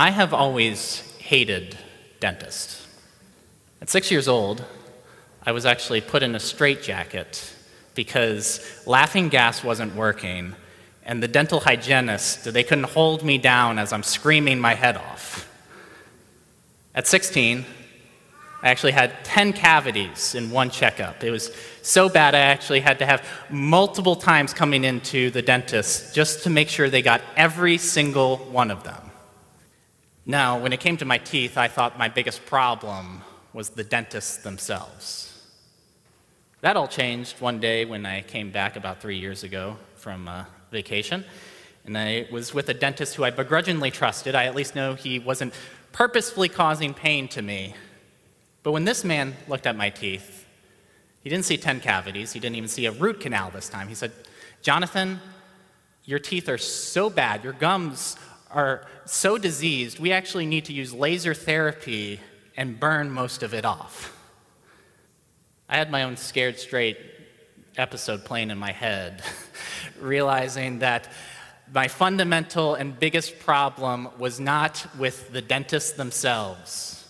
I have always hated dentists. At six years old, I was actually put in a straitjacket because laughing gas wasn't working, and the dental hygienist, they couldn't hold me down as I'm screaming my head off. At 16, I actually had 10 cavities in one checkup. It was so bad, I actually had to have multiple times coming into the dentist just to make sure they got every single one of them. Now, when it came to my teeth, I thought my biggest problem was the dentists themselves. That all changed one day when I came back about three years ago from uh, vacation. And I was with a dentist who I begrudgingly trusted. I at least know he wasn't purposefully causing pain to me. But when this man looked at my teeth, he didn't see 10 cavities. He didn't even see a root canal this time. He said, Jonathan, your teeth are so bad, your gums are so diseased, we actually need to use laser therapy and burn most of it off. I had my own scared straight episode playing in my head, realizing that my fundamental and biggest problem was not with the dentists themselves,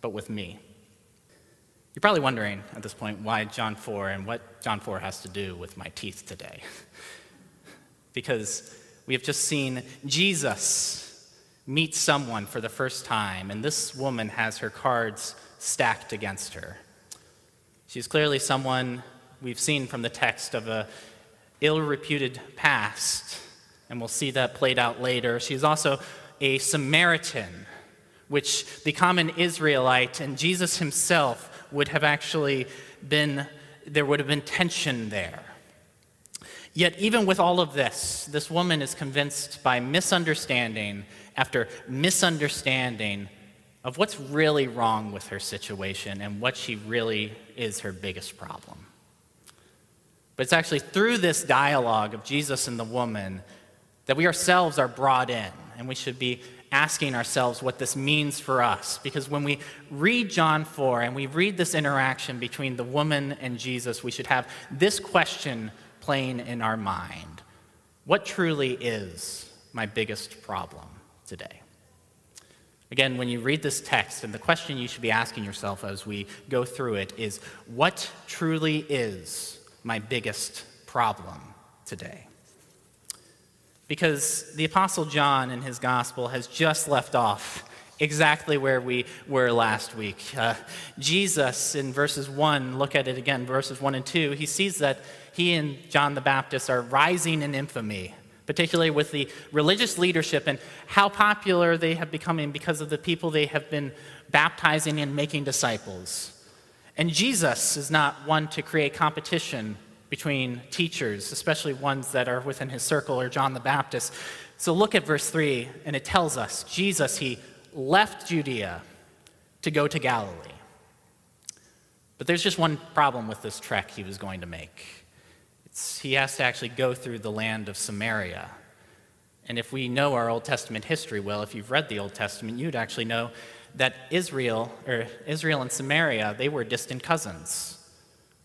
but with me. You're probably wondering at this point why John 4 and what John 4 has to do with my teeth today. because we have just seen Jesus meet someone for the first time, and this woman has her cards stacked against her. She's clearly someone we've seen from the text of a ill-reputed past, and we'll see that played out later. She's also a Samaritan, which the common Israelite and Jesus himself would have actually been, there would have been tension there. Yet, even with all of this, this woman is convinced by misunderstanding after misunderstanding of what's really wrong with her situation and what she really is her biggest problem. But it's actually through this dialogue of Jesus and the woman that we ourselves are brought in, and we should be asking ourselves what this means for us. Because when we read John 4 and we read this interaction between the woman and Jesus, we should have this question playing in our mind What truly is my biggest problem today? Again, when you read this text, and the question you should be asking yourself as we go through it is what truly is my biggest problem today? Because the Apostle John in his gospel has just left off exactly where we were last week. Uh, Jesus, in verses 1, look at it again, verses 1 and 2, he sees that he and John the Baptist are rising in infamy particularly with the religious leadership and how popular they have become because of the people they have been baptizing and making disciples. And Jesus is not one to create competition between teachers, especially ones that are within his circle or John the Baptist. So look at verse 3, and it tells us Jesus, he left Judea to go to Galilee. But there's just one problem with this trek he was going to make he has to actually go through the land of Samaria. And if we know our Old Testament history well, if you've read the Old Testament, you'd actually know that Israel, or Israel and Samaria, they were distant cousins.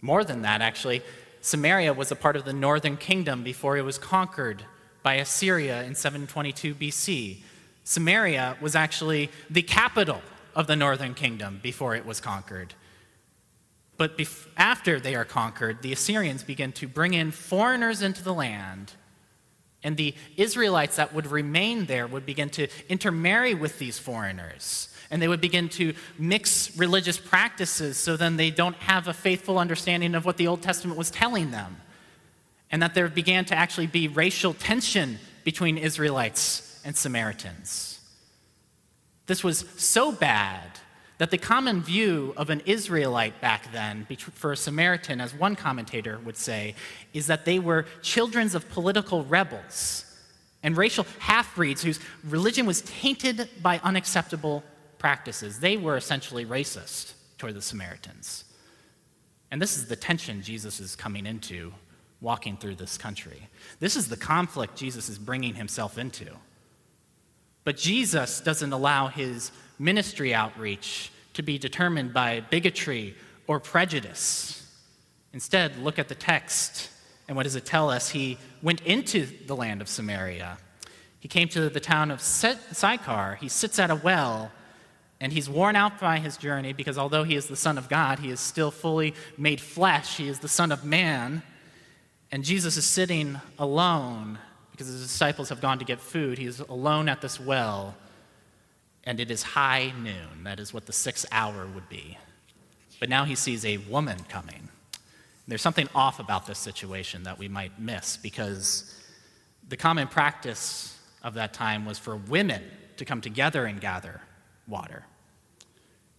More than that, actually, Samaria was a part of the northern kingdom before it was conquered by Assyria in 722 BC. Samaria was actually the capital of the northern kingdom before it was conquered. But bef- after they are conquered, the Assyrians begin to bring in foreigners into the land, and the Israelites that would remain there would begin to intermarry with these foreigners. And they would begin to mix religious practices so then they don't have a faithful understanding of what the Old Testament was telling them. And that there began to actually be racial tension between Israelites and Samaritans. This was so bad that the common view of an Israelite back then for a Samaritan, as one commentator would say, is that they were children of political rebels and racial half breeds whose religion was tainted by unacceptable practices. They were essentially racist toward the Samaritans. And this is the tension Jesus is coming into walking through this country. This is the conflict Jesus is bringing himself into. But Jesus doesn't allow his ministry outreach to be determined by bigotry or prejudice. Instead, look at the text. And what does it tell us? He went into the land of Samaria. He came to the town of Sychar. He sits at a well, and he's worn out by his journey because although he is the Son of God, he is still fully made flesh. He is the Son of Man. And Jesus is sitting alone because his disciples have gone to get food. He is alone at this well, and it is high noon. That is what the sixth hour would be. But now he sees a woman coming. There's something off about this situation that we might miss because the common practice of that time was for women to come together and gather water.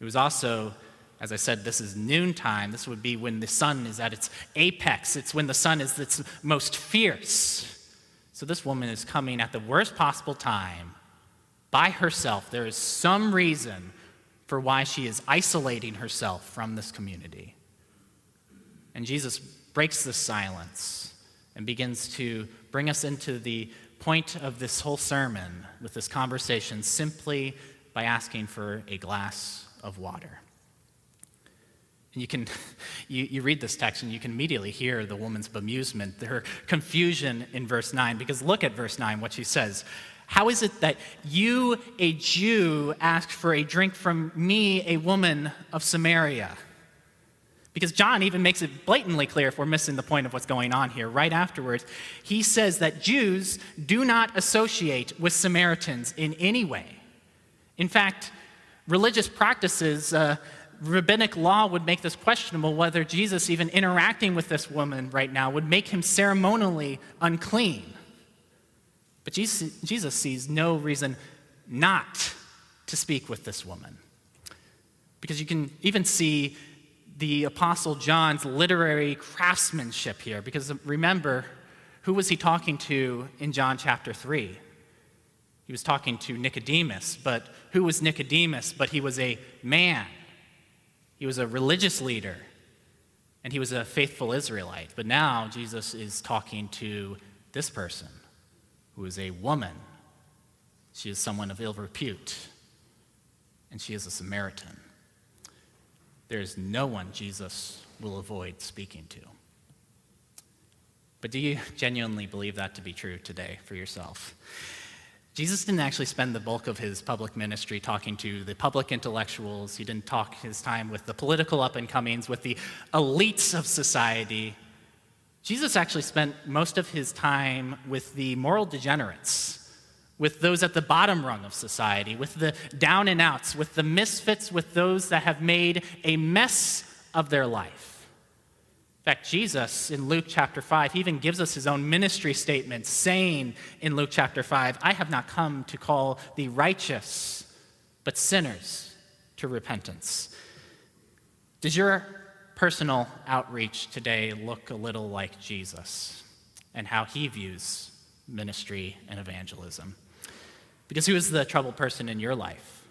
It was also, as I said, this is noontime. This would be when the sun is at its apex, it's when the sun is its most fierce. So this woman is coming at the worst possible time by herself. There is some reason for why she is isolating herself from this community. And Jesus breaks the silence and begins to bring us into the point of this whole sermon with this conversation simply by asking for a glass of water. And you can you, you read this text and you can immediately hear the woman's bemusement, her confusion in verse 9, because look at verse 9, what she says. How is it that you, a Jew, ask for a drink from me, a woman of Samaria? Because John even makes it blatantly clear if we're missing the point of what's going on here. Right afterwards, he says that Jews do not associate with Samaritans in any way. In fact, religious practices, uh, rabbinic law would make this questionable whether Jesus, even interacting with this woman right now, would make him ceremonially unclean. But Jesus, Jesus sees no reason not to speak with this woman. Because you can even see the Apostle John's literary craftsmanship here. Because remember, who was he talking to in John chapter 3? He was talking to Nicodemus, but who was Nicodemus? But he was a man, he was a religious leader, and he was a faithful Israelite. But now Jesus is talking to this person who is a woman. She is someone of ill repute, and she is a Samaritan. There is no one Jesus will avoid speaking to. But do you genuinely believe that to be true today for yourself? Jesus didn't actually spend the bulk of his public ministry talking to the public intellectuals. He didn't talk his time with the political up and comings, with the elites of society. Jesus actually spent most of his time with the moral degenerates, with those at the bottom rung of society, with the down and outs, with the misfits, with those that have made a mess of their life. In fact, Jesus in Luke chapter 5 he even gives us his own ministry statement, saying in Luke chapter 5, I have not come to call the righteous, but sinners to repentance. Does your personal outreach today look a little like Jesus and how he views ministry and evangelism? Because who is the troubled person in your life?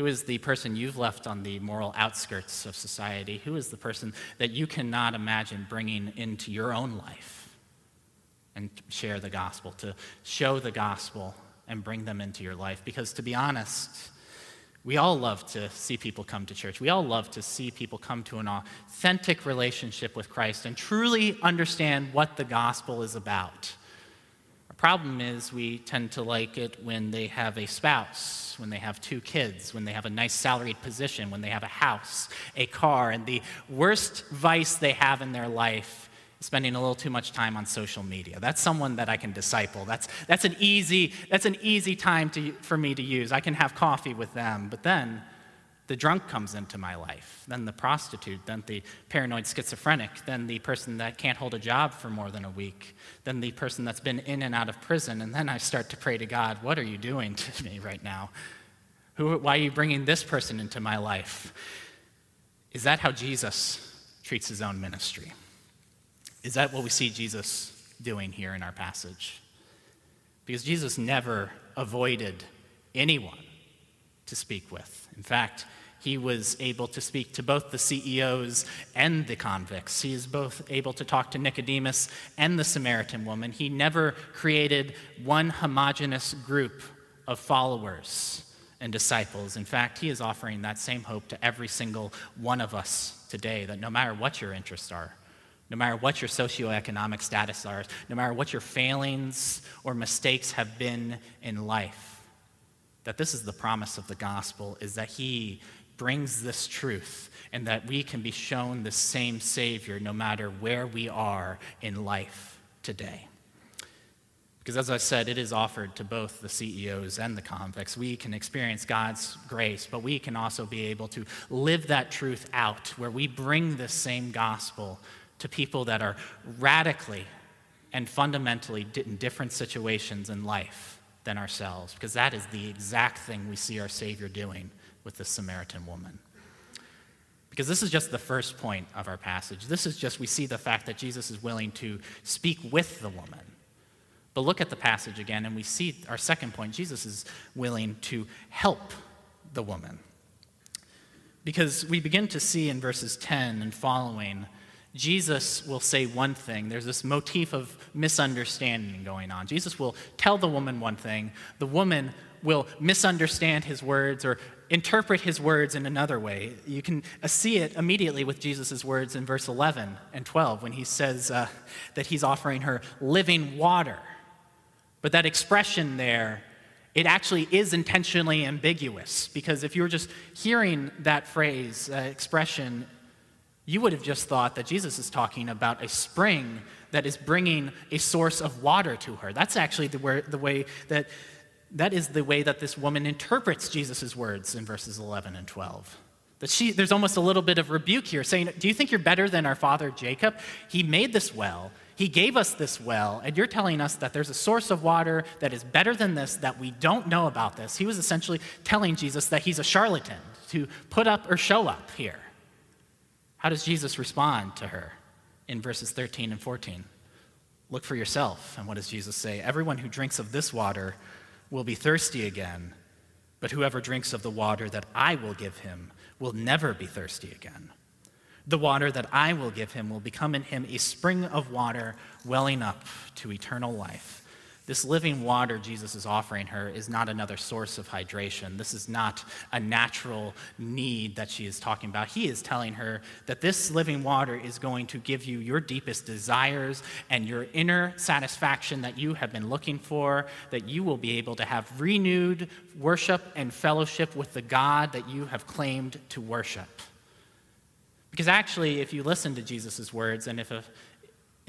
Who is the person you've left on the moral outskirts of society? Who is the person that you cannot imagine bringing into your own life and share the gospel, to show the gospel and bring them into your life? Because to be honest, we all love to see people come to church. We all love to see people come to an authentic relationship with Christ and truly understand what the gospel is about. Problem is, we tend to like it when they have a spouse, when they have two kids, when they have a nice salaried position, when they have a house, a car, and the worst vice they have in their life is spending a little too much time on social media. That's someone that I can disciple. That's, that's, an, easy, that's an easy time to, for me to use. I can have coffee with them, but then the drunk comes into my life, then the prostitute, then the paranoid schizophrenic, then the person that can't hold a job for more than a week, then the person that's been in and out of prison, and then I start to pray to God, what are you doing to me right now? Who, why are you bringing this person into my life? Is that how Jesus treats his own ministry? Is that what we see Jesus doing here in our passage? Because Jesus never avoided anyone to speak with. In fact, he was able to speak to both the CEOs and the convicts. He is both able to talk to Nicodemus and the Samaritan woman. He never created one homogenous group of followers and disciples. In fact, he is offering that same hope to every single one of us today that no matter what your interests are, no matter what your socioeconomic status are, no matter what your failings or mistakes have been in life, that this is the promise of the gospel is that he brings this truth and that we can be shown the same Savior no matter where we are in life today. Because as I said, it is offered to both the CEOs and the convicts. We can experience God's grace, but we can also be able to live that truth out where we bring this same gospel to people that are radically and fundamentally in different situations in life than ourselves, because that is the exact thing we see our Savior doing with the Samaritan woman. Because this is just the first point of our passage. This is just, we see the fact that Jesus is willing to speak with the woman. But look at the passage again, and we see our second point Jesus is willing to help the woman. Because we begin to see in verses 10 and following, Jesus will say one thing. There's this motif of misunderstanding going on. Jesus will tell the woman one thing, the woman will misunderstand his words or interpret his words in another way. You can uh, see it immediately with Jesus' words in verse 11 and 12 when he says uh, that he's offering her living water. But that expression there, it actually is intentionally ambiguous because if you were just hearing that phrase, uh, expression, you would have just thought that Jesus is talking about a spring that is bringing a source of water to her. That's actually the, the way that that is the way that this woman interprets Jesus' words in verses 11 and 12. That she, there's almost a little bit of rebuke here, saying, Do you think you're better than our father Jacob? He made this well, he gave us this well, and you're telling us that there's a source of water that is better than this, that we don't know about this. He was essentially telling Jesus that he's a charlatan to put up or show up here. How does Jesus respond to her in verses 13 and 14? Look for yourself. And what does Jesus say? Everyone who drinks of this water will be thirsty again, but whoever drinks of the water that I will give him will never be thirsty again. The water that I will give him will become in him a spring of water welling up to eternal life. This living water Jesus is offering her is not another source of hydration. This is not a natural need that she is talking about. He is telling her that this living water is going to give you your deepest desires and your inner satisfaction that you have been looking for, that you will be able to have renewed worship and fellowship with the God that you have claimed to worship. Because actually, if you listen to Jesus' words, and if a,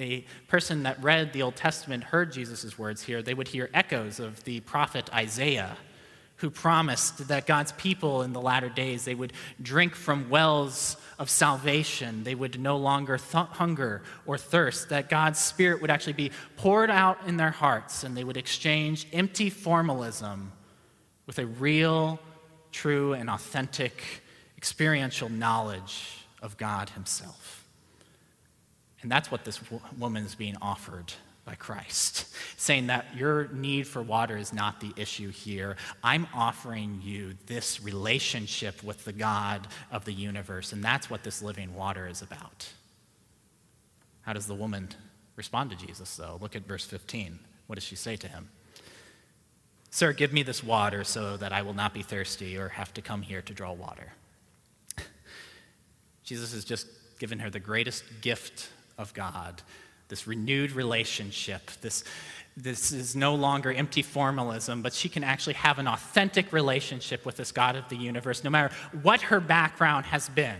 a person that read the Old Testament heard Jesus' words here, they would hear echoes of the prophet Isaiah, who promised that God's people in the latter days, they would drink from wells of salvation. They would no longer th- hunger or thirst, that God's Spirit would actually be poured out in their hearts, and they would exchange empty formalism with a real, true, and authentic experiential knowledge of God Himself. And that's what this woman is being offered by Christ, saying that your need for water is not the issue here. I'm offering you this relationship with the God of the universe, and that's what this living water is about. How does the woman respond to Jesus, though? Look at verse 15. What does she say to him? Sir, give me this water so that I will not be thirsty or have to come here to draw water. Jesus has just given her the greatest gift of God, this renewed relationship. This, this is no longer empty formalism, but she can actually have an authentic relationship with this God of the universe, no matter what her background has been.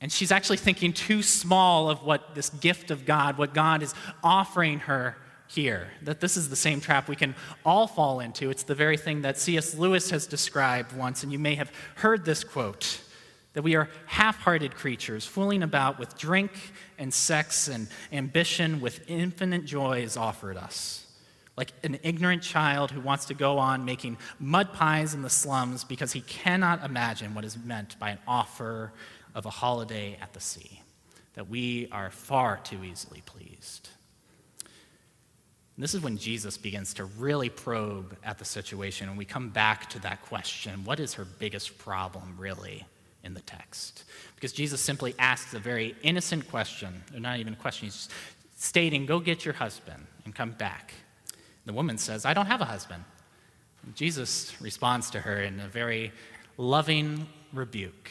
And she's actually thinking too small of what this gift of God, what God is offering her here. That this is the same trap we can all fall into. It's the very thing that C.S. Lewis has described once, and you may have heard this quote that we are half hearted creatures, fooling about with drink and sex and ambition with infinite joy is offered us. Like an ignorant child who wants to go on making mud pies in the slums because he cannot imagine what is meant by an offer of a holiday at the sea. That we are far too easily pleased. And this is when Jesus begins to really probe at the situation, and we come back to that question what is her biggest problem, really? In the text. Because Jesus simply asks a very innocent question, or not even a question, he's stating, Go get your husband and come back. The woman says, I don't have a husband. And Jesus responds to her in a very loving rebuke.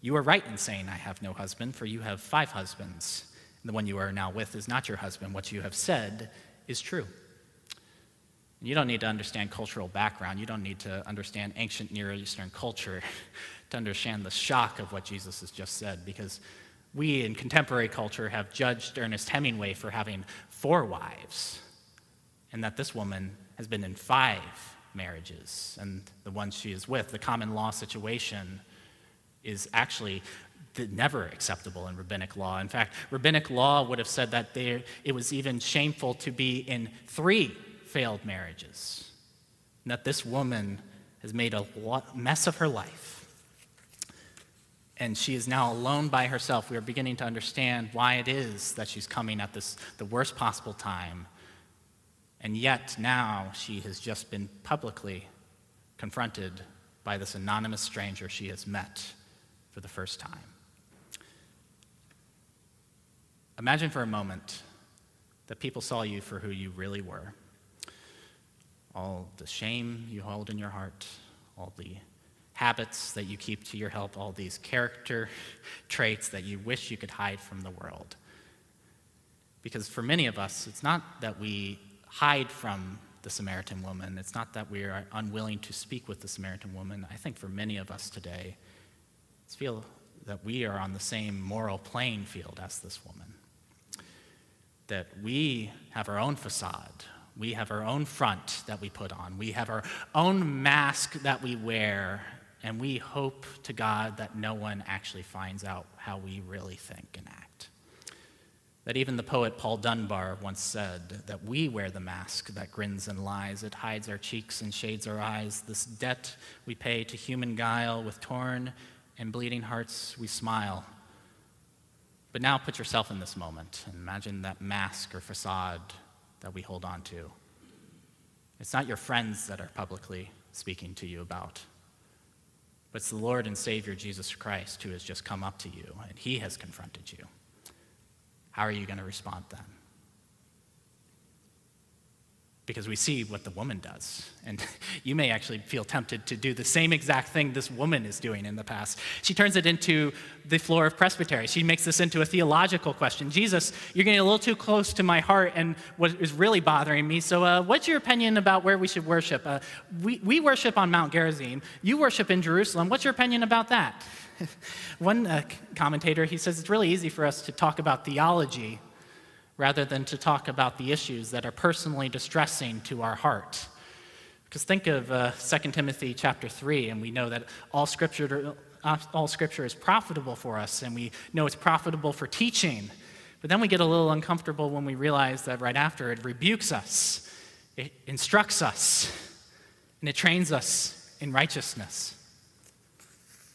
You are right in saying, I have no husband, for you have five husbands. And the one you are now with is not your husband. What you have said is true. You don't need to understand cultural background. You don't need to understand ancient Near Eastern culture to understand the shock of what Jesus has just said, because we in contemporary culture have judged Ernest Hemingway for having four wives, and that this woman has been in five marriages, and the one she is with, the common law situation, is actually never acceptable in rabbinic law. In fact, rabbinic law would have said that it was even shameful to be in three failed marriages, and that this woman has made a mess of her life and she is now alone by herself. We are beginning to understand why it is that she's coming at this the worst possible time. And yet now she has just been publicly confronted by this anonymous stranger she has met for the first time. Imagine for a moment that people saw you for who you really were. All the shame you hold in your heart, all the habits that you keep to your help, all these character traits that you wish you could hide from the world. Because for many of us, it's not that we hide from the Samaritan woman, it's not that we are unwilling to speak with the Samaritan woman. I think for many of us today, it's feel that we are on the same moral playing field as this woman. That we have our own facade, we have our own front that we put on. We have our own mask that we wear and we hope to God that no one actually finds out how we really think and act. That even the poet Paul Dunbar once said that we wear the mask that grins and lies. It hides our cheeks and shades our eyes. This debt we pay to human guile, with torn and bleeding hearts we smile. But now put yourself in this moment and imagine that mask or facade that we hold on to. It's not your friends that are publicly speaking to you about but it's the Lord and Savior Jesus Christ who has just come up to you and he has confronted you. How are you going to respond then? Because we see what the woman does. And you may actually feel tempted to do the same exact thing this woman is doing in the past. She turns it into the floor of presbytery. She makes this into a theological question. Jesus, you're getting a little too close to my heart and what is really bothering me. So, uh, what's your opinion about where we should worship? Uh, we, we worship on Mount Gerizim. You worship in Jerusalem. What's your opinion about that? One uh, commentator, he says it's really easy for us to talk about theology rather than to talk about the issues that are personally distressing to our heart. Because think of uh, 2 Timothy chapter 3, and we know that all scripture, uh, all scripture is profitable for us, and we know it's profitable for teaching. But then we get a little uncomfortable when we realize that right after it rebukes us, it instructs us, and it trains us in righteousness.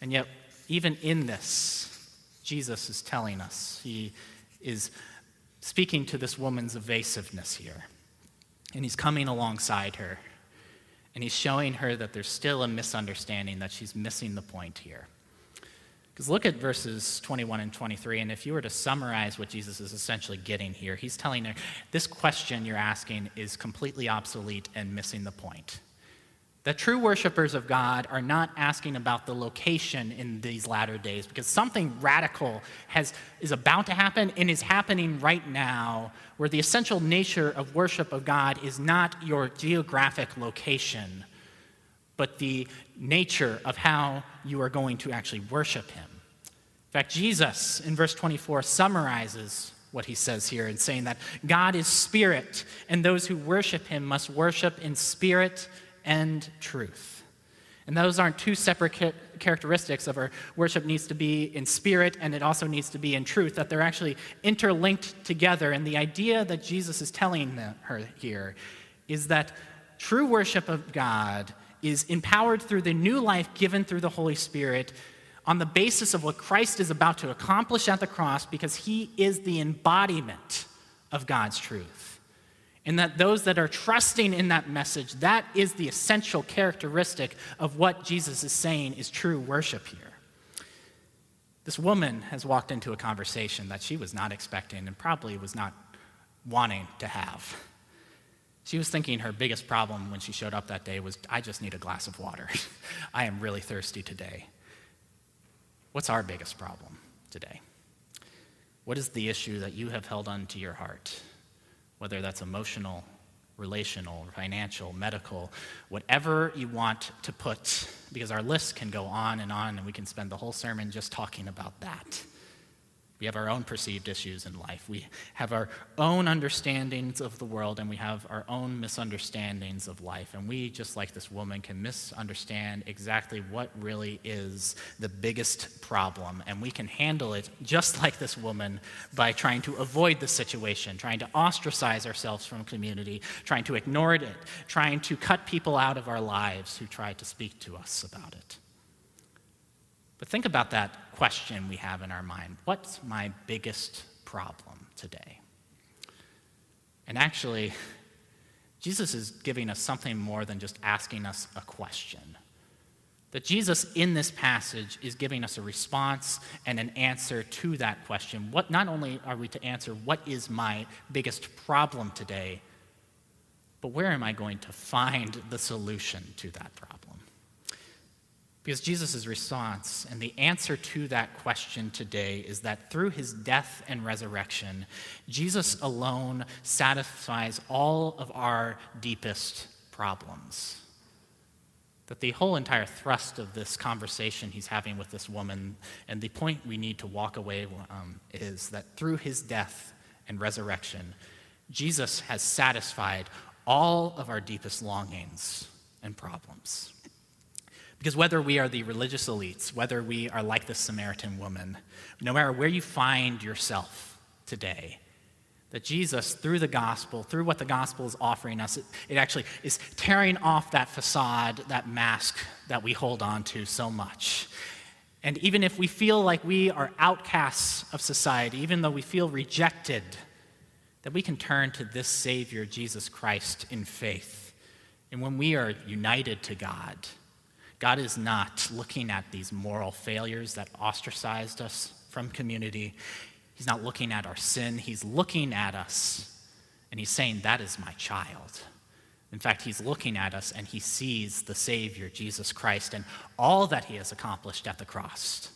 And yet, even in this, Jesus is telling us, He is speaking to this woman's evasiveness here. And he's coming alongside her. And he's showing her that there's still a misunderstanding, that she's missing the point here. Because look at verses 21 and 23, and if you were to summarize what Jesus is essentially getting here, he's telling her this question you're asking is completely obsolete and missing the point. That true worshipers of God are not asking about the location in these latter days because something radical has, is about to happen and is happening right now, where the essential nature of worship of God is not your geographic location, but the nature of how you are going to actually worship Him. In fact, Jesus in verse 24 summarizes what he says here in saying that God is spirit, and those who worship Him must worship in spirit and truth. And those aren't two separate characteristics of our worship needs to be in spirit and it also needs to be in truth, that they're actually interlinked together. And the idea that Jesus is telling her here is that true worship of God is empowered through the new life given through the Holy Spirit on the basis of what Christ is about to accomplish at the cross because he is the embodiment of God's truth and that those that are trusting in that message, that is the essential characteristic of what Jesus is saying is true worship here. This woman has walked into a conversation that she was not expecting and probably was not wanting to have. She was thinking her biggest problem when she showed up that day was, I just need a glass of water. I am really thirsty today. What's our biggest problem today? What is the issue that you have held onto your heart? Whether that's emotional, relational, financial, medical, whatever you want to put, because our list can go on and on, and we can spend the whole sermon just talking about that. We have our own perceived issues in life. We have our own understandings of the world, and we have our own misunderstandings of life. And we, just like this woman, can misunderstand exactly what really is the biggest problem. And we can handle it just like this woman by trying to avoid the situation, trying to ostracize ourselves from community, trying to ignore it, trying to cut people out of our lives who try to speak to us about it. But think about that question we have in our mind What's my biggest problem today? And actually, Jesus is giving us something more than just asking us a question. That Jesus in this passage is giving us a response and an answer to that question. What not only are we to answer what is my biggest problem today, but where am I going to find the solution to that problem? Because Jesus' response and the answer to that question today is that through his death and resurrection, Jesus alone satisfies all of our deepest problems. That the whole entire thrust of this conversation he's having with this woman, and the point we need to walk away um, is that through his death and resurrection, Jesus has satisfied all of our deepest longings and problems. Because whether we are the religious elites, whether we are like the Samaritan woman, no matter where you find yourself today, that Jesus, through the gospel, through what the gospel is offering us, it, it, actually is tearing off that facade, that mask that we hold on to so much. And even if we feel like we are outcasts of society, even though we feel rejected, that we can turn to this Savior, Jesus Christ, in faith. And when we are united to God, God is not looking at these moral failures that ostracized us from community. He's not looking at our sin. He's looking at us and he's saying, That is my child. In fact, he's looking at us and he sees the Savior, Jesus Christ, and all that he has accomplished at the cross.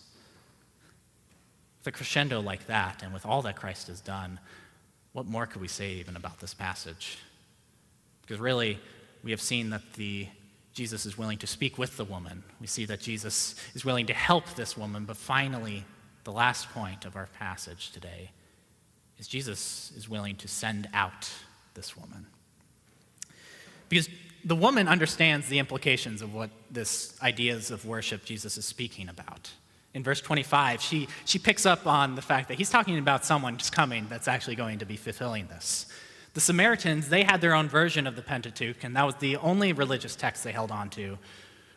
With a crescendo like that, and with all that Christ has done, what more could we say even about this passage? Because really, we have seen that the Jesus is willing to speak with the woman. We see that Jesus is willing to help this woman, but finally, the last point of our passage today is Jesus is willing to send out this woman. Because the woman understands the implications of what this ideas of worship Jesus is speaking about. In verse 25, she, she picks up on the fact that he's talking about someone just coming that's actually going to be fulfilling this. The Samaritans, they had their own version of the Pentateuch, and that was the only religious text they held on to.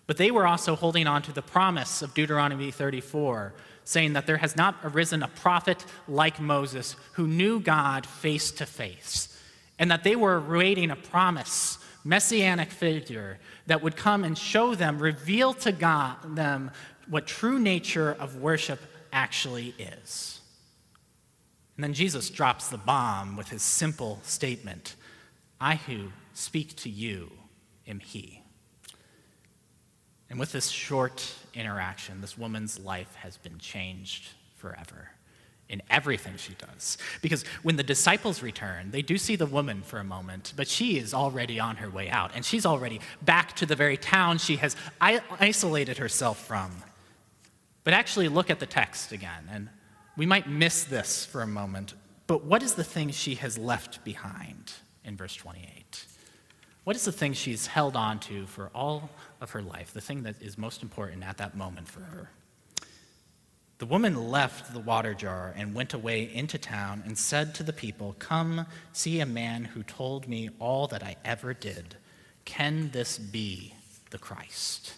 But they were also holding on to the promise of Deuteronomy 34, saying that there has not arisen a prophet like Moses who knew God face to face, and that they were awaiting a promise, messianic figure that would come and show them, reveal to God them what true nature of worship actually is. And then Jesus drops the bomb with his simple statement I who speak to you am he. And with this short interaction, this woman's life has been changed forever in everything she does. Because when the disciples return, they do see the woman for a moment, but she is already on her way out, and she's already back to the very town she has isolated herself from. But actually, look at the text again, and we might miss this for a moment, but what is the thing she has left behind in verse 28? What is the thing she's held on to for all of her life, the thing that is most important at that moment for her? The woman left the water jar and went away into town and said to the people, Come see a man who told me all that I ever did. Can this be the Christ?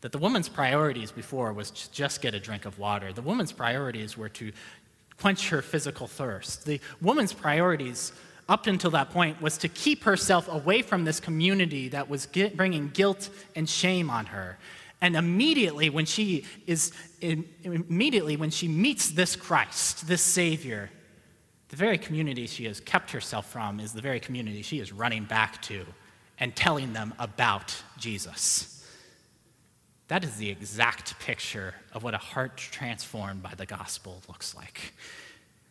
That the woman's priorities before was to just get a drink of water. The woman's priorities were to quench her physical thirst. The woman's priorities up until that point was to keep herself away from this community that was bringing guilt and shame on her. And immediately when she is immediately when she meets this Christ, this savior, the very community she has kept herself from is the very community she is running back to and telling them about Jesus. That is the exact picture of what a heart transformed by the gospel looks like,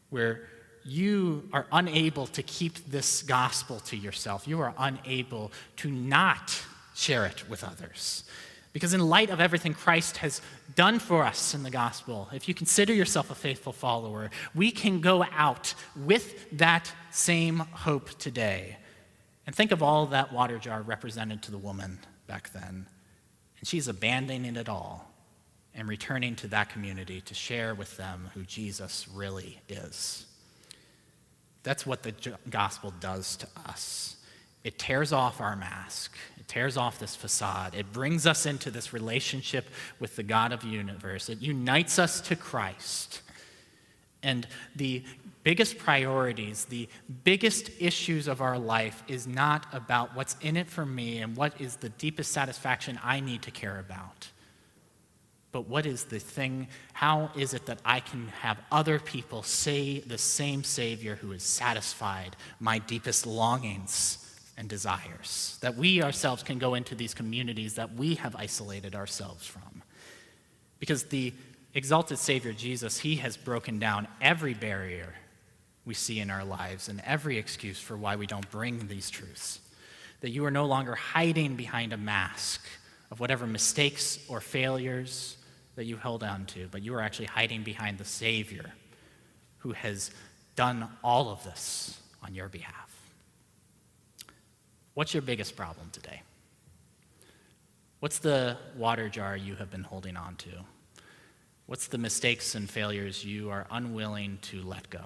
where you are unable to keep this gospel to yourself. You are unable to not share it with others. Because, in light of everything Christ has done for us in the gospel, if you consider yourself a faithful follower, we can go out with that same hope today. And think of all that water jar represented to the woman back then. And she's abandoning it all and returning to that community to share with them who Jesus really is. That's what the gospel does to us. It tears off our mask, it tears off this facade, it brings us into this relationship with the God of the universe, it unites us to Christ. And the biggest priorities, the biggest issues of our life is not about what's in it for me and what is the deepest satisfaction I need to care about. But what is the thing? How is it that I can have other people say the same Savior who has satisfied my deepest longings and desires? That we ourselves can go into these communities that we have isolated ourselves from. Because the exalted Savior Jesus, he has broken down every barrier we see in our lives and every excuse for why we don't bring these truths. That you are no longer hiding behind a mask of whatever mistakes or failures that you held on to, but you are actually hiding behind the Savior who has done all of this on your behalf. What's your biggest problem today? What's the water jar you have been holding on to? What's the mistakes and failures you are unwilling to let go?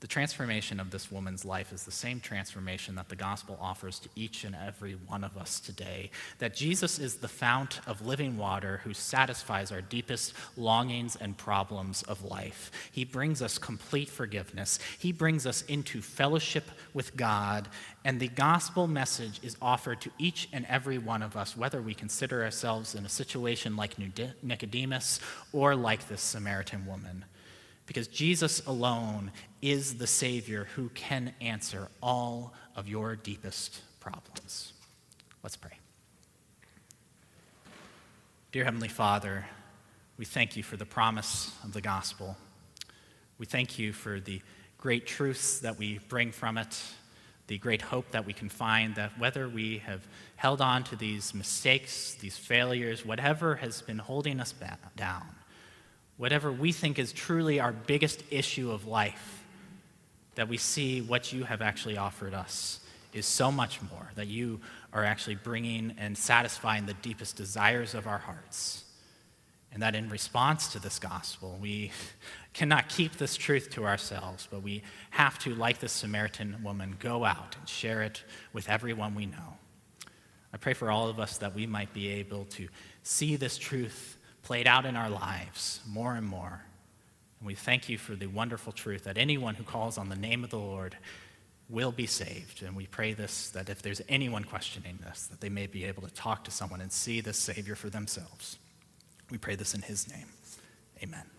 The transformation of this woman's life is the same transformation that the gospel offers to each and every one of us today. That Jesus is the fount of living water who satisfies our deepest longings and problems of life. He brings us complete forgiveness, He brings us into fellowship with God, and the gospel message is offered to each and every one of us, whether we consider ourselves in a situation like Nicodemus or like this Samaritan woman because Jesus alone is the Savior who can answer all of your deepest problems. Let's pray. Dear Heavenly Father, we thank you for the promise of the gospel. We thank you for the great truths that we bring from it, the great hope that we can find that whether we have held on to these mistakes, these failures, whatever has been holding us down, whatever we think is truly our biggest issue of life, that we see what you have actually offered us is so much more, that you are actually bringing and satisfying the deepest desires of our hearts. And that in response to this gospel, we cannot keep this truth to ourselves, but we have to, like the Samaritan woman, go out and share it with everyone we know. I pray for all of us that we might be able to see this truth played out in our lives more and more. And we thank you for the wonderful truth that anyone who calls on the name of the Lord will be saved. And we pray this that if there's anyone questioning this, that they may be able to talk to someone and see this Savior for themselves. We pray this in His name. Amen.